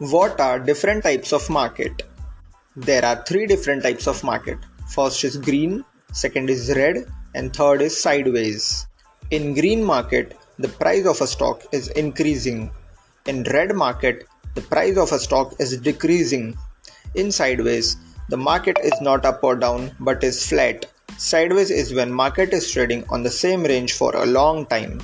What are different types of market? There are three different types of market. First is green, second is red, and third is sideways. In green market, the price of a stock is increasing. In red market, the price of a stock is decreasing. In sideways, the market is not up or down but is flat. Sideways is when market is trading on the same range for a long time.